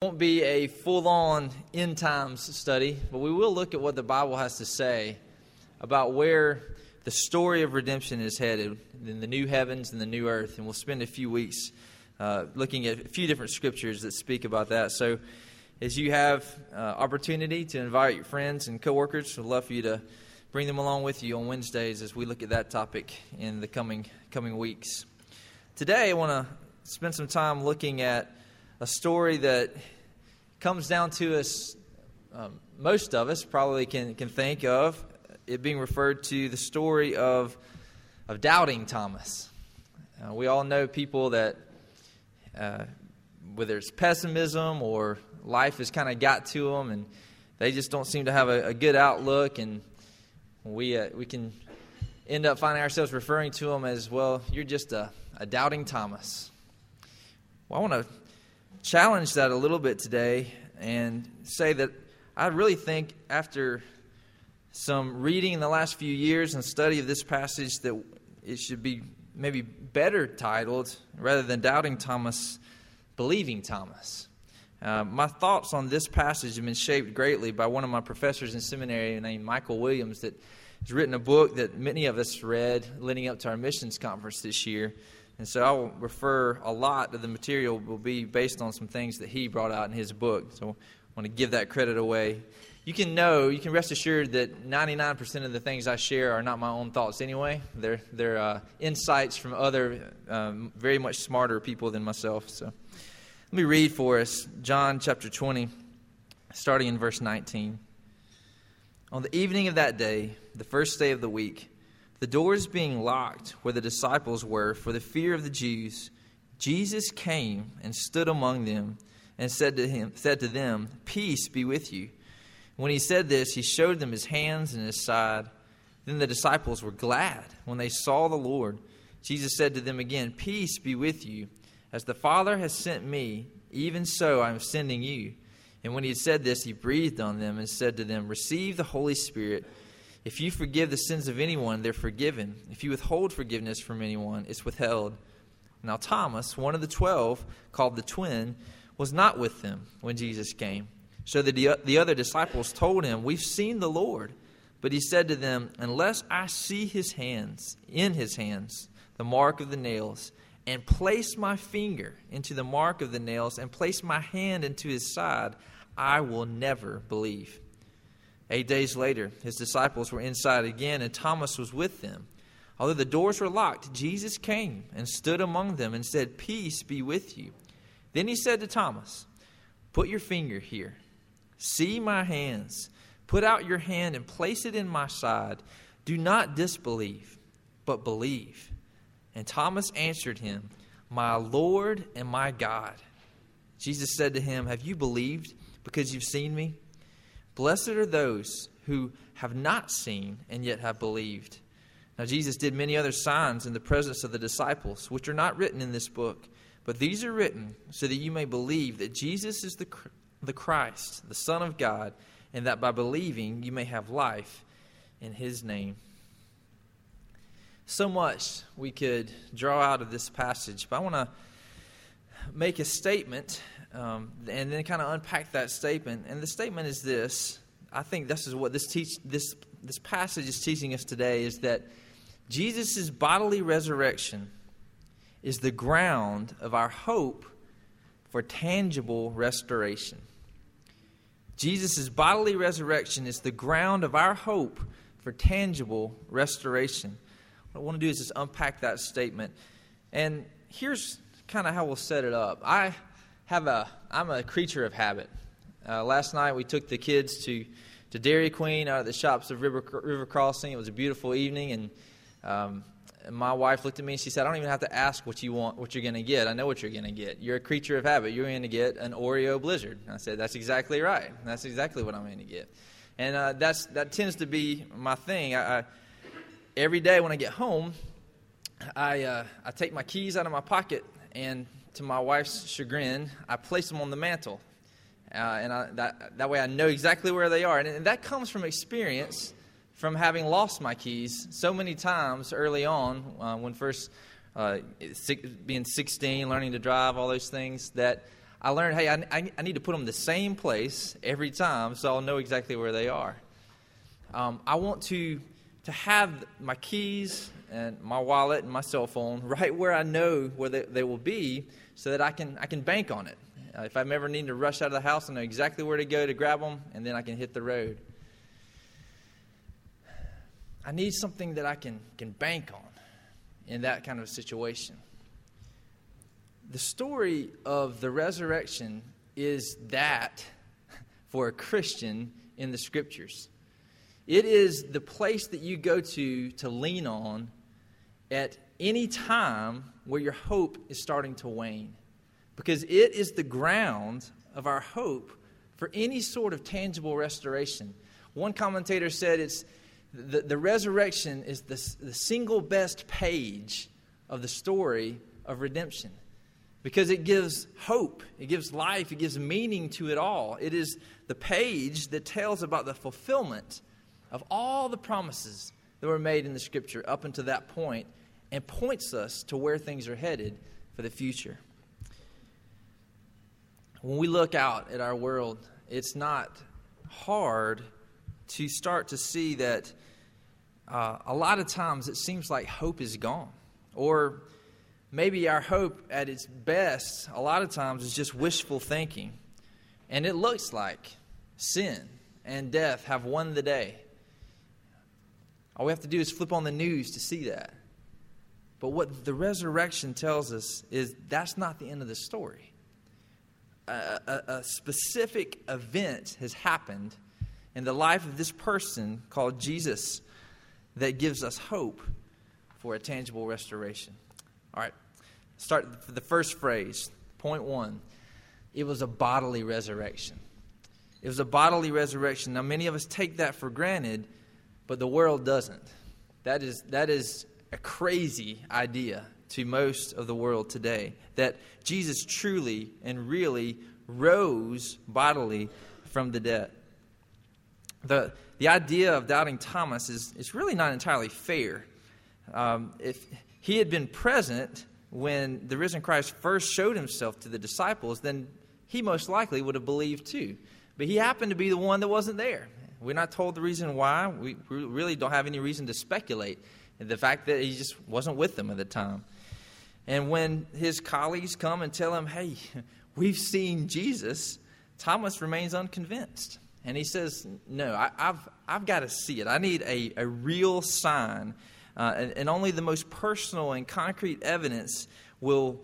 won't be a full on end times study, but we will look at what the Bible has to say about where the story of redemption is headed in the new heavens and the new earth. And we'll spend a few weeks uh, looking at a few different scriptures that speak about that. So, as you have uh, opportunity to invite your friends and coworkers, we'd love for you to bring them along with you on Wednesdays as we look at that topic in the coming coming weeks. Today, I want to spend some time looking at a story that comes down to us, um, most of us probably can, can think of it being referred to the story of, of doubting Thomas. Uh, we all know people that, uh, whether it's pessimism or life has kind of got to them and they just don't seem to have a, a good outlook, and we, uh, we can end up finding ourselves referring to them as, well, you're just a, a doubting Thomas. Well, I want to challenge that a little bit today and say that I really think after some reading in the last few years and study of this passage that it should be maybe better titled rather than doubting Thomas, believing Thomas. Uh, my thoughts on this passage have been shaped greatly by one of my professors in seminary named Michael Williams that has written a book that many of us read leading up to our missions conference this year and so I will refer a lot of the material will be based on some things that he brought out in his book. So I want to give that credit away. You can know, you can rest assured that 99% of the things I share are not my own thoughts anyway. They're, they're uh, insights from other um, very much smarter people than myself. So let me read for us John chapter 20, starting in verse 19. On the evening of that day, the first day of the week, the doors being locked where the disciples were for the fear of the Jews, Jesus came and stood among them and said to him said to them, "Peace be with you." When he said this, he showed them his hands and his side. Then the disciples were glad when they saw the Lord. Jesus said to them again, "Peace be with you. As the Father has sent me, even so I am sending you." And when he had said this, he breathed on them and said to them, "Receive the Holy Spirit." If you forgive the sins of anyone, they're forgiven. If you withhold forgiveness from anyone, it's withheld. Now, Thomas, one of the twelve, called the twin, was not with them when Jesus came. So the, the other disciples told him, We've seen the Lord. But he said to them, Unless I see his hands, in his hands, the mark of the nails, and place my finger into the mark of the nails, and place my hand into his side, I will never believe. Eight days later, his disciples were inside again, and Thomas was with them. Although the doors were locked, Jesus came and stood among them and said, Peace be with you. Then he said to Thomas, Put your finger here. See my hands. Put out your hand and place it in my side. Do not disbelieve, but believe. And Thomas answered him, My Lord and my God. Jesus said to him, Have you believed because you've seen me? Blessed are those who have not seen and yet have believed. Now, Jesus did many other signs in the presence of the disciples, which are not written in this book, but these are written so that you may believe that Jesus is the, the Christ, the Son of God, and that by believing you may have life in his name. So much we could draw out of this passage, but I want to make a statement um, and then kind of unpack that statement. And the statement is this: I think this is what this teach this this passage is teaching us today is that Jesus' bodily resurrection is the ground of our hope for tangible restoration. Jesus' bodily resurrection is the ground of our hope for tangible restoration. What I want to do is just unpack that statement. And here's kind of how we'll set it up. I have a I'm a creature of habit. Uh, last night we took the kids to to Dairy Queen out at the shops of River River Crossing. It was a beautiful evening, and um, my wife looked at me and she said, "I don't even have to ask what you want, what you're going to get. I know what you're going to get. You're a creature of habit. You're going to get an Oreo Blizzard." And I said, "That's exactly right. That's exactly what I'm going to get." And uh, that's that tends to be my thing. I, I, every day when I get home, I uh, I take my keys out of my pocket and to my wife's chagrin, I place them on the mantle. Uh, and I, that, that way I know exactly where they are. And, and, that comes from experience from having lost my keys so many times early on uh, when first uh, being 16, learning to drive, all those things, that I learned, hey, I, I, I, need to put them the same place every time so I'll know exactly where they are. Um, I want to, to have my keys and my wallet and my cell phone right where I know where they, they will be so that I can, I can bank on it. Uh, if I'm ever needing to rush out of the house, I know exactly where to go to grab them, and then I can hit the road. I need something that I can, can bank on in that kind of situation. The story of the resurrection is that for a Christian in the scriptures. It is the place that you go to to lean on at any time where your hope is starting to wane. Because it is the ground of our hope for any sort of tangible restoration. One commentator said it's the, the resurrection is the, the single best page of the story of redemption because it gives hope, it gives life, it gives meaning to it all. It is the page that tells about the fulfillment of all the promises that were made in the scripture up until that point and points us to where things are headed for the future. When we look out at our world, it's not hard to start to see that uh, a lot of times it seems like hope is gone. Or maybe our hope at its best, a lot of times, is just wishful thinking. And it looks like sin and death have won the day. All we have to do is flip on the news to see that. But what the resurrection tells us is that's not the end of the story. A, a, a, specific event has happened in the life of this person called Jesus that gives us hope for a tangible restoration. All right, start the first phrase. Point one it was a bodily resurrection. It was a bodily resurrection. Now, many of us take that for granted, but the world doesn't. That is, that is a crazy idea to most of the world today that Jesus truly and really rose bodily from the dead. The, the idea of doubting Thomas is, is really not entirely fair. Um, if he had been present when the risen Christ first showed himself to the disciples, then he most likely would have believed too. But he happened to be the one that wasn't there. We're not told the reason why. We really don't have any reason to speculate. The fact that he just wasn't with them at the time. And when his colleagues come and tell him, hey, we've seen Jesus, Thomas remains unconvinced. And he says, No, I, have I've got to see it. I need a, a real sign. Uh, and, and, only the most personal and concrete evidence will,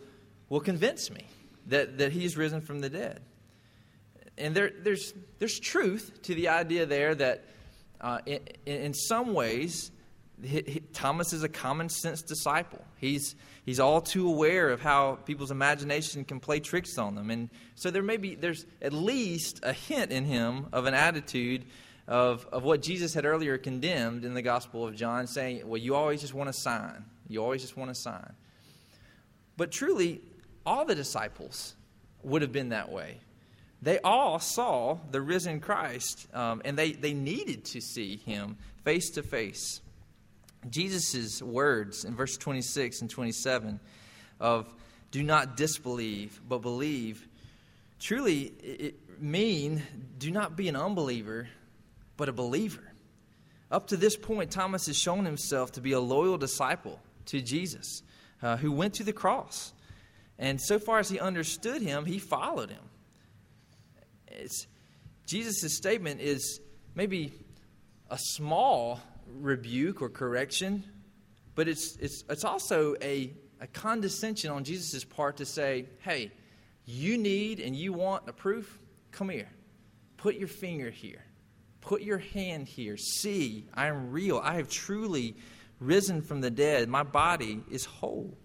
will convince me that, that he's risen from the dead. And there, there's, there's truth to the idea there that uh, in, in some ways, he, he, Thomas is a common sense disciple. He's, he's all too aware of how people's imagination can play tricks on them. And so there may be, there's at least a hint in him of an attitude of, of what Jesus had earlier condemned in the Gospel of John, saying, Well, you always just want a sign. You always just want a sign. But truly, all the disciples would have been that way. They all saw the risen Christ, um, and they, they needed to see him face to face. Jesus' words in verse 26 and 27 of do not disbelieve, but believe, truly it mean do not be an unbeliever, but a believer. Up to this point, Thomas has shown himself to be a loyal disciple to Jesus uh, who went to the cross. And so far as he understood him, he followed him. Jesus' statement is maybe a small rebuke or correction, but it's, it's, it's also a, a condescension on Jesus' part to say, hey, you need and you want a proof? Come here. Put your finger here. Put your hand here. See, I am real. I have truly risen from the dead. My body is whole.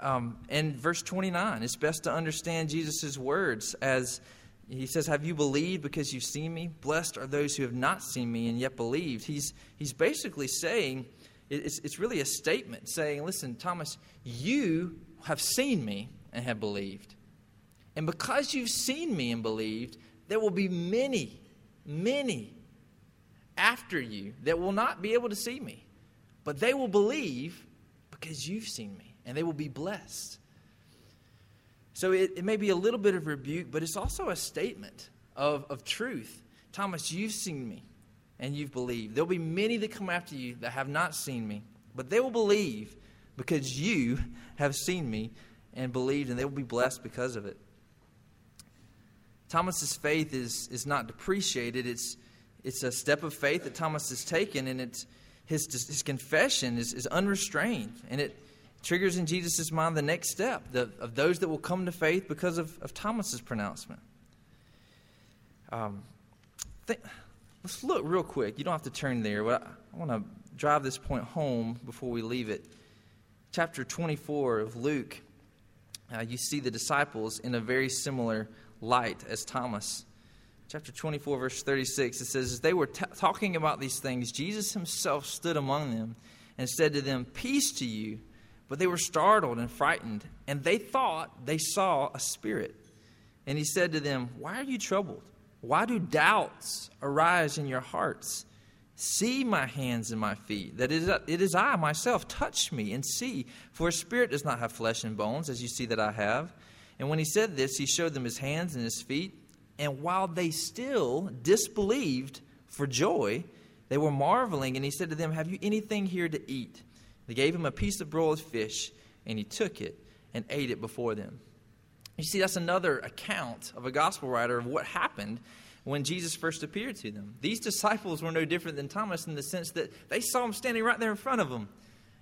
Um, and verse 29, it's best to understand Jesus' words as he says, Have you believed because you've seen me? Blessed are those who have not seen me and yet believed. He's, he's basically saying, it's, it's really a statement saying, Listen, Thomas, you have seen me and have believed. And because you've seen me and believed, there will be many, many after you that will not be able to see me. But they will believe because you've seen me and they will be blessed. So it, it may be a little bit of rebuke, but it's also a statement of, of truth. Thomas, you've seen me and you've believed. There'll be many that come after you that have not seen me, but they will believe because you have seen me and believed, and they will be blessed because of it. Thomas's faith is, is not depreciated. It's, it's a step of faith that Thomas has taken, and it's, his, his confession is, is unrestrained. And it triggers in Jesus' mind the next step the, of those that will come to faith because of, of Thomas's pronouncement. Um, th- let's look real quick. You don't have to turn there, but I, I want to drive this point home before we leave it. Chapter 24 of Luke, uh, you see the disciples in a very similar light as Thomas. Chapter 24, verse 36, it says, As they were t- talking about these things, Jesus himself stood among them and said to them, Peace to you. But they were startled and frightened, and they thought they saw a spirit. And he said to them, Why are you troubled? Why do doubts arise in your hearts? See my hands and my feet, that it is, I myself. Touch me and see, for a spirit does not have flesh and bones, as you see that I have. And when he said this, he showed them his hands and his feet. And while they still disbelieved for joy, they were marveling. And he said to them, Have you anything here to eat? They gave him a piece of broiled fish, and he took it and ate it before them. You see, that's another account of a gospel writer of what happened when Jesus first appeared to them. These disciples were no different than Thomas in the sense that they saw him standing right there in front of them.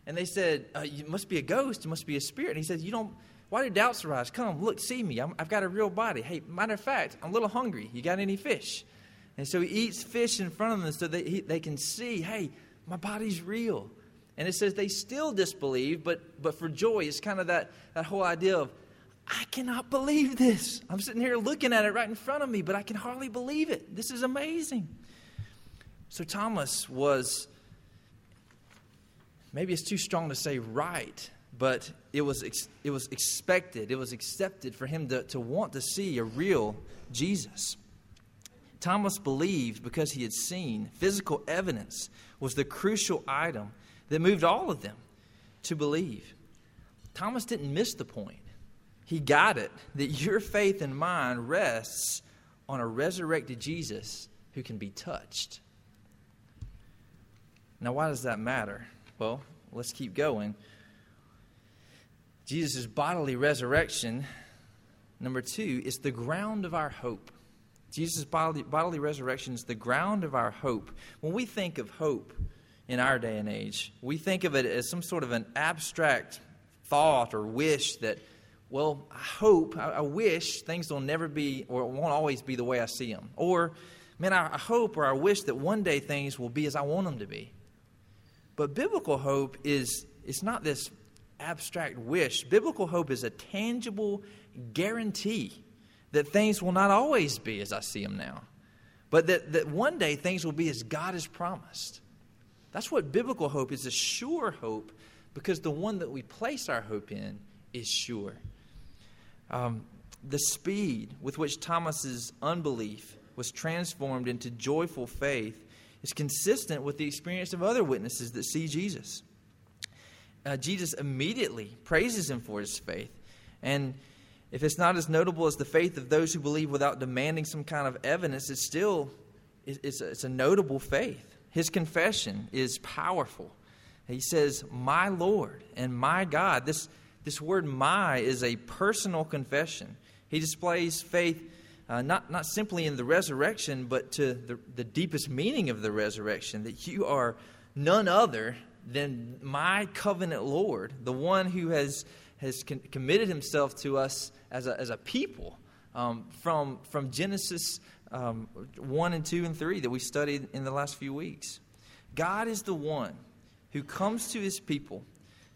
And they said, uh, You must be a ghost. You must be a spirit. And he said, You don't why do doubts arise? Come, look, see me. i have got a real body. Hey, matter of fact, I'm a little hungry. You got any fish? And so he eats fish in front of them so that he, they can see, hey, my body's real. And it says they still disbelieve, but, but for joy, it's kind of that, that whole idea of, I cannot believe this. I'm sitting here looking at it right in front of me, but I can hardly believe it. This is amazing. So Thomas was, maybe it's too strong to say right, but it was, ex- it was expected, it was accepted for him to, to want to see a real Jesus. Thomas believed because he had seen physical evidence was the crucial item that moved all of them to believe. Thomas didn't miss the point. He got it that your faith and mine rests on a resurrected Jesus who can be touched. Now, why does that matter? Well, let's keep going. Jesus' bodily resurrection, number two, is the ground of our hope. Jesus' bodily, bodily resurrection is the ground of our hope. When we think of hope in our day and age, we think of it as some sort of an abstract thought or wish that, well, I hope, I, wish things will never be or won't always be the way I see them. Or, man, I, I hope or I wish that one day things will be as I want them to be. But biblical hope is it's not this abstract wish. Biblical hope is a tangible guarantee that things will not always be as I see them now, but that, that one day things will be as God has promised. That's what biblical hope is a sure hope because the one that we place our hope in is sure. Um, the speed with which Thomas's unbelief was transformed into joyful faith is consistent with the experience of other witnesses that see Jesus uh, Jesus immediately praises him for his faith. And if it's not as notable as the faith of those who believe without demanding some kind of evidence, it's still it's it's a notable faith. His confession is powerful. He says, "My Lord and my God." This this word "my" is a personal confession. He displays faith uh, not not simply in the resurrection, but to the, the deepest meaning of the resurrection. That you are none other than my covenant Lord, the one who has, has con- committed himself to us as a, as a people um, from, from Genesis um, 1 and 2 and 3 that we studied in the last few weeks. God is the one who comes to his people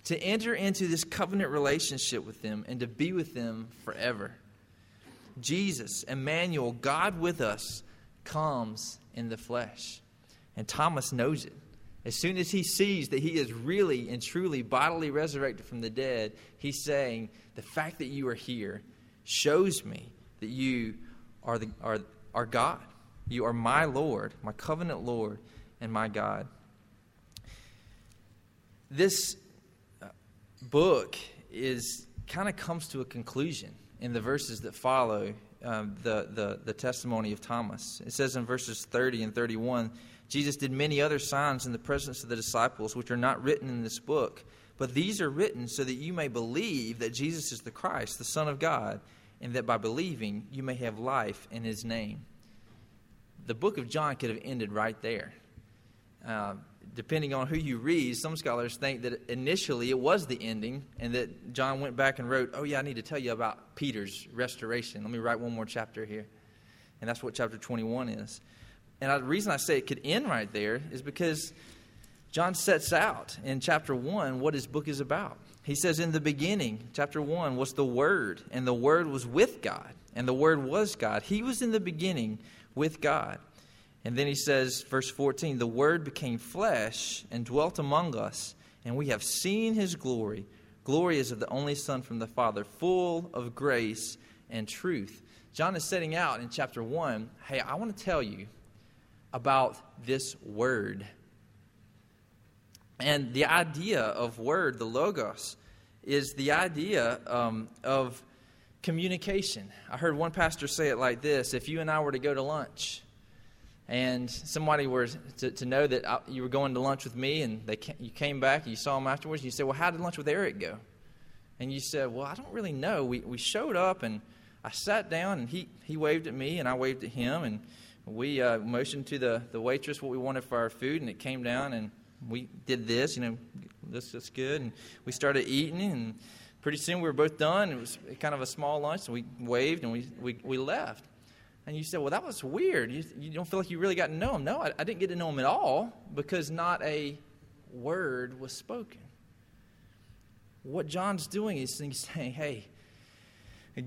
to enter into this covenant relationship with them and to be with them forever. Jesus, Emmanuel, God with us, comes in the flesh. And Thomas knows it. As soon as he sees that he is really and truly bodily resurrected from the dead, he's saying, The fact that you are here shows me that you are, the, are, are God. You are my Lord, my covenant Lord, and my God. This uh, book is kind of comes to a conclusion in the verses that follow um, the, the, the testimony of Thomas. It says in verses 30 and 31 Jesus did many other signs in the presence of the disciples, which are not written in this book. But these are written so that you may believe that Jesus is the Christ, the Son of God, and that by believing you may have life in his name. The book of John could have ended right there. Uh, depending on who you read, some scholars think that initially it was the ending, and that John went back and wrote, Oh, yeah, I need to tell you about Peter's restoration. Let me write one more chapter here. And that's what chapter 21 is. And the reason I say it could end right there is because John sets out in chapter 1 what his book is about. He says, In the beginning, chapter 1, was the Word, and the Word was with God, and the Word was God. He was in the beginning with God. And then he says, verse 14, the Word became flesh and dwelt among us, and we have seen his glory. Glory is of the only Son from the Father, full of grace and truth. John is setting out in chapter 1 hey, I want to tell you about this Word. And the idea of Word, the Logos, is the idea um, of communication. I heard one pastor say it like this if you and I were to go to lunch, and somebody were to, to know that I, you were going to lunch with me and they you came back and you saw them afterwards and you said well how did lunch with eric go and you said well i don't really know we, we showed up and i sat down and he, he waved at me and i waved at him and we uh, motioned to the, the waitress what we wanted for our food and it came down and we did this you know this is good and we started eating and pretty soon we were both done it was kind of a small lunch so we waved and we, we, we left and you said, well, that was weird. You, you don't feel like you really got to know him. No, I, I didn't get to know him at all because not a word was spoken. What John's doing is he's saying, hey,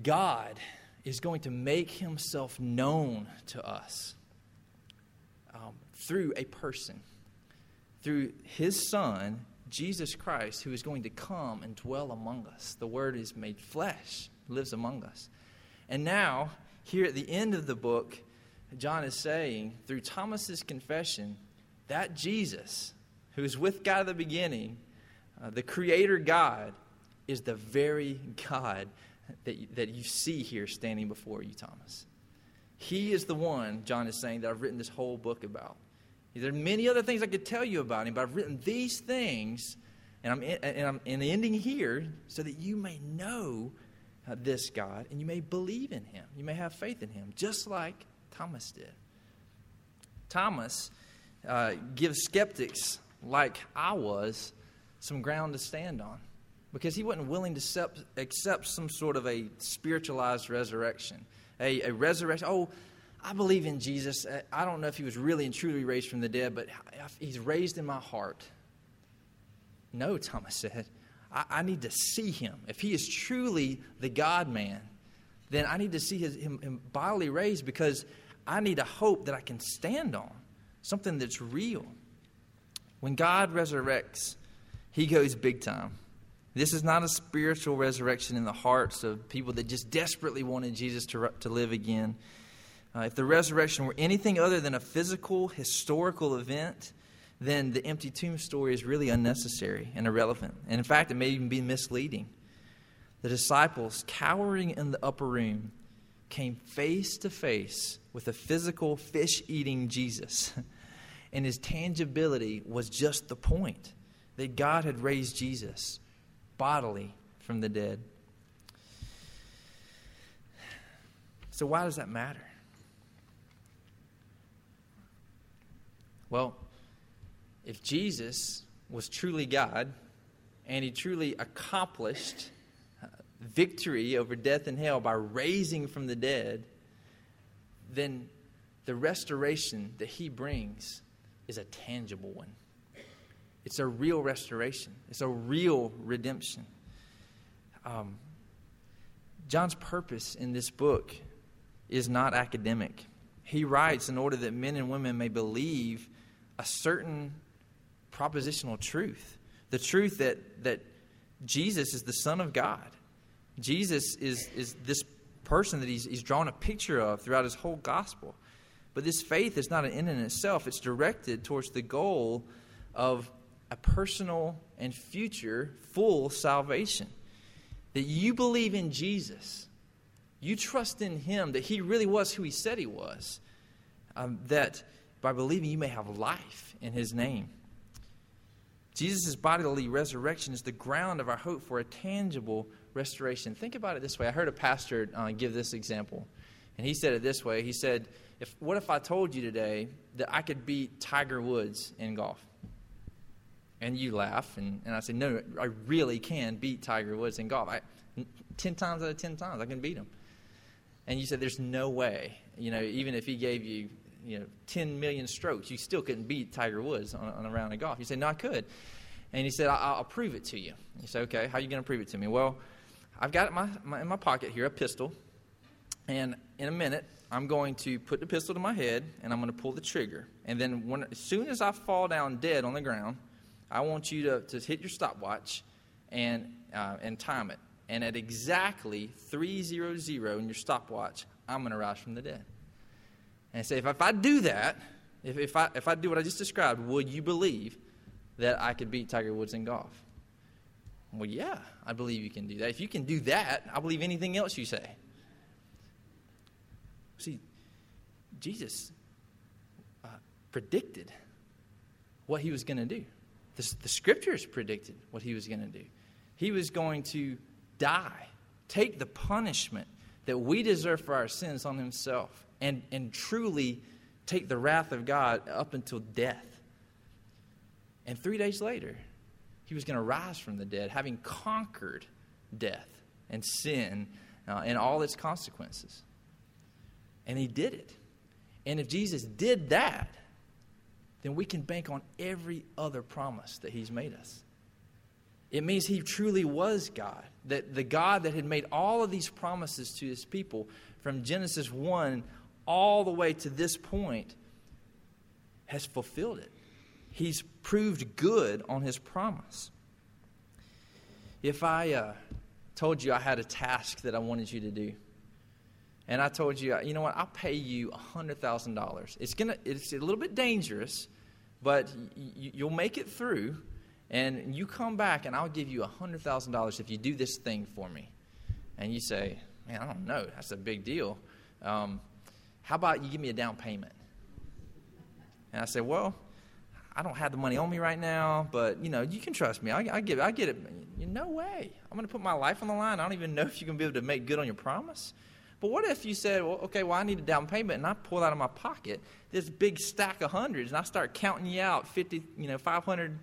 God is going to make himself known to us um, through a person, through his son, Jesus Christ, who is going to come and dwell among us. The word is made flesh, lives among us. And now, here at the end of the book, John is saying, through Thomas's confession, that Jesus, who is with God at the beginning, uh, the Creator God, is the very God that, that you see here standing before you, Thomas. He is the one, John is saying, that I've written this whole book about. There are many other things I could tell you about him, but I've written these things, and I'm, in, and I'm ending here so that you may know uh, this God, and you may believe in him. You may have faith in him, just like Thomas did. Thomas uh, gives skeptics like I was some ground to stand on because he wasn't willing to accept some sort of a spiritualized resurrection. A, a resurrection, oh, I believe in Jesus. Uh, I don't know if he was really and truly raised from the dead, but he's raised in my heart. No, Thomas said. I, I need to see him. If he is truly the God man, then I need to see his, him, him bodily raised because I need a hope that I can stand on, something that's real. When God resurrects, he goes big time. This is not a spiritual resurrection in the hearts of people that just desperately wanted Jesus to, to live again. Uh, if the resurrection were anything other than a physical, historical event, then the empty tomb story is really unnecessary and irrelevant. And in fact, it may even be misleading. The disciples, cowering in the upper room, came face to face with a physical fish eating Jesus. and his tangibility was just the point that God had raised Jesus bodily from the dead. So, why does that matter? Well, if Jesus was truly God and he truly accomplished uh, victory over death and hell by raising from the dead, then the restoration that he brings is a tangible one. It's a real restoration, it's a real redemption. Um, John's purpose in this book is not academic. He writes in order that men and women may believe a certain propositional truth the truth that, that Jesus is the Son of God. Jesus is, is this person that he's, he's drawn a picture of throughout his whole gospel. But this faith is not an end in itself, it's directed towards the goal of a personal and future full salvation. That you believe in Jesus You trust in Him that He really was who He said He was. Um, that by believing you may have life in His name. Jesus' bodily resurrection is the ground of our hope for a tangible restoration. Think about it this way. I heard a pastor uh, give this example, and he said it this way. He said, if, What if I told you today that I could beat Tiger Woods in golf? And you laugh, and, and I say, No, I really can beat Tiger Woods in golf. I, 10 times out of 10 times, I can beat him. And you said, There's no way. You know, even if he gave you you know 10 million strokes, you still couldn't beat Tiger Woods on, on a round of golf. You said, No, I could. And he said, I'll, I'll prove it to you. He said, Okay, how are you going to prove it to me? Well, I've got my, my, in my pocket here a pistol. And in a minute, I'm going to put the pistol to my head and I'm going to pull the trigger. And then, when, as soon as I fall down dead on the ground, I want you to, to hit your stopwatch and, uh, and time it. And at exactly 300 in your stopwatch, I'm going to rise from the dead. And say, if, if I do that, if, if, I, if I do what I just described, would you believe that I could beat Tiger Woods in golf? Well, yeah, I believe you can do that. If you can do that, I believe anything else you say. See, Jesus uh, predicted what he was going to do. The, the scriptures predicted what he was going to do. He was going to die, take the punishment that we deserve for our sins on himself, and, and truly take the wrath of God up until death. And three days later, he was going to rise from the dead, having conquered death and sin uh, and all its consequences. And he did it. And if Jesus did that, then we can bank on every other promise that he's made us. It means he truly was God, that the God that had made all of these promises to his people from Genesis 1 all the way to this point has fulfilled it. He's proved good on his promise. If I uh, told you I had a task that I wanted you to do, and I told you, you know what, I'll pay you $100,000. It's, gonna, it's a little bit dangerous, but y- you'll make it through, and you come back, and I'll give you $100,000 if you do this thing for me. And you say, man, I don't know, that's a big deal. Um, how about you give me a down payment? And I said, well, I don't have the money on me right now, but you know, you can trust me. I, I get, I get it. No way. I'm going to put my life on the line. I don't even know if you're going to be able to make good on your promise. But what if you said, well, okay, well, I need a down payment, and I pull out of my pocket this big stack of hundreds, and I start counting you out 50, you know, 500,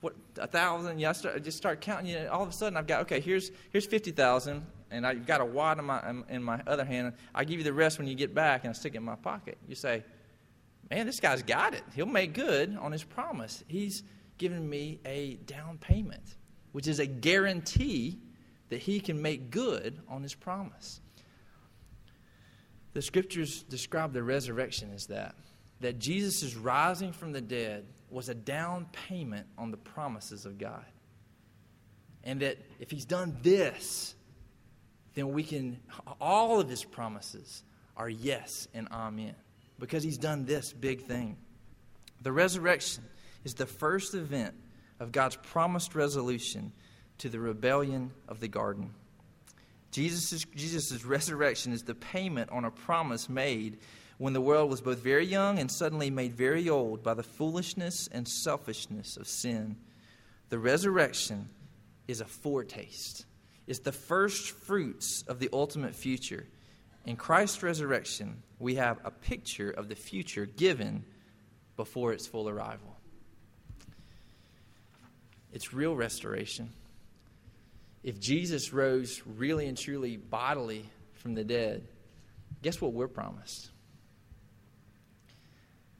what, a thousand. Yeah, I, start, I just start counting you. All of a sudden, I've got, okay, here's, here's 50,000, and I've got a wad in my, in my other hand. I give you the rest when you get back, and I stick it in my pocket. You say, man, this guy's got it. He'll make good on his promise. He's given me a down payment, which is a guarantee that he can make good on his promise. The scriptures describe the resurrection as that that Jesus' rising from the dead was a down payment on the promises of God. And that if he's done this, then we can, all of his promises are yes and amen because he's done this big thing. The resurrection is the first event of God's promised resolution to the rebellion of the garden. Jesus' Jesus's resurrection is the payment on a promise made when the world was both very young and suddenly made very old by the foolishness and selfishness of sin. The resurrection is a foretaste, it's the first fruits of the ultimate future. In Christ's resurrection, we have a picture of the future given before its full arrival. It's real restoration. If Jesus rose really and truly bodily from the dead, guess what we're promised?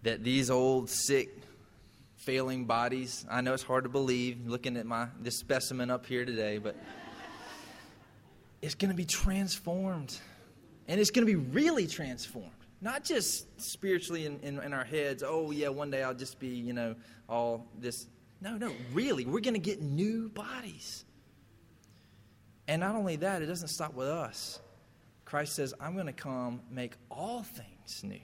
That these old, sick, failing bodies, I know it's hard to believe looking at my this specimen up here today, but it's going to be transformed and it's going to be really transformed. Not just spiritually in, in, in, our heads, oh, yeah, one day I'll just be, you know, all this. No, no, really, we're going to get new bodies. And not only that, it doesn't stop with us. Christ says, I'm going to come make all things new.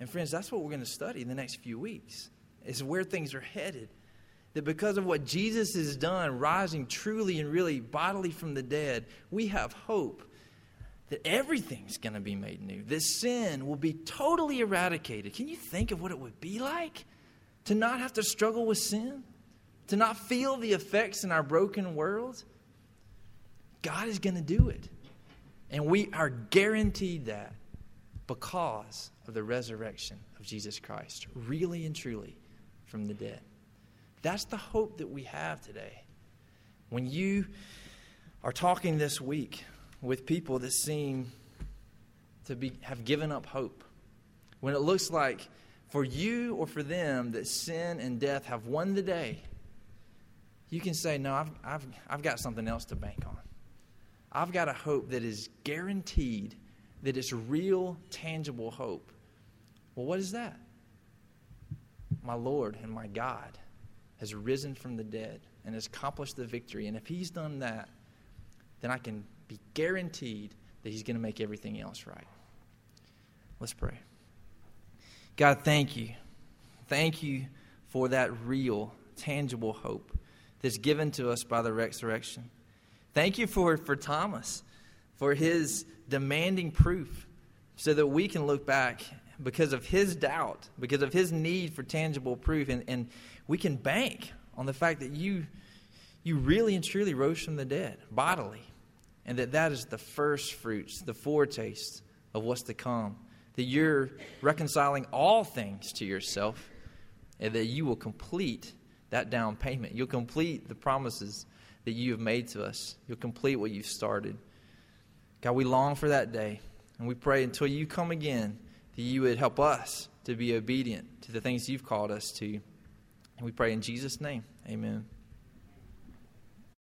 And friends, that's what we're going to study in the next few weeks, is where things are headed. That because of what Jesus has done, rising truly and really bodily from the dead, we have hope that everything's going to be made new, that sin will be totally eradicated. Can you think of what it would be like to not have to struggle with sin? To not feel the effects in our broken world? God is going to do it. And we are guaranteed that because of the resurrection of Jesus Christ, really and truly from the dead. That's the hope that we have today. When you are talking this week with people that seem to be, have given up hope, when it looks like for you or for them that sin and death have won the day, you can say, No, I've, I've, I've got something else to bank on. I've got a hope that is guaranteed, that it's real, tangible hope. Well, what is that? My Lord and my God has risen from the dead and has accomplished the victory. And if He's done that, then I can be guaranteed that He's going to make everything else right. Let's pray. God, thank you. Thank you for that real, tangible hope that's given to us by the resurrection. Thank you for, for Thomas, for his demanding proof, so that we can look back because of his doubt, because of his need for tangible proof, and, and we can bank on the fact that you, you really and truly rose from the dead bodily, and that that is the first fruits, the foretaste of what's to come. That you're reconciling all things to yourself, and that you will complete that down payment. You'll complete the promises that you have made to us. You'll complete what you've started. God, we long for that day. And we pray until you come again that you would help us to be obedient to the things you've called us to. And we pray in Jesus' name. Amen.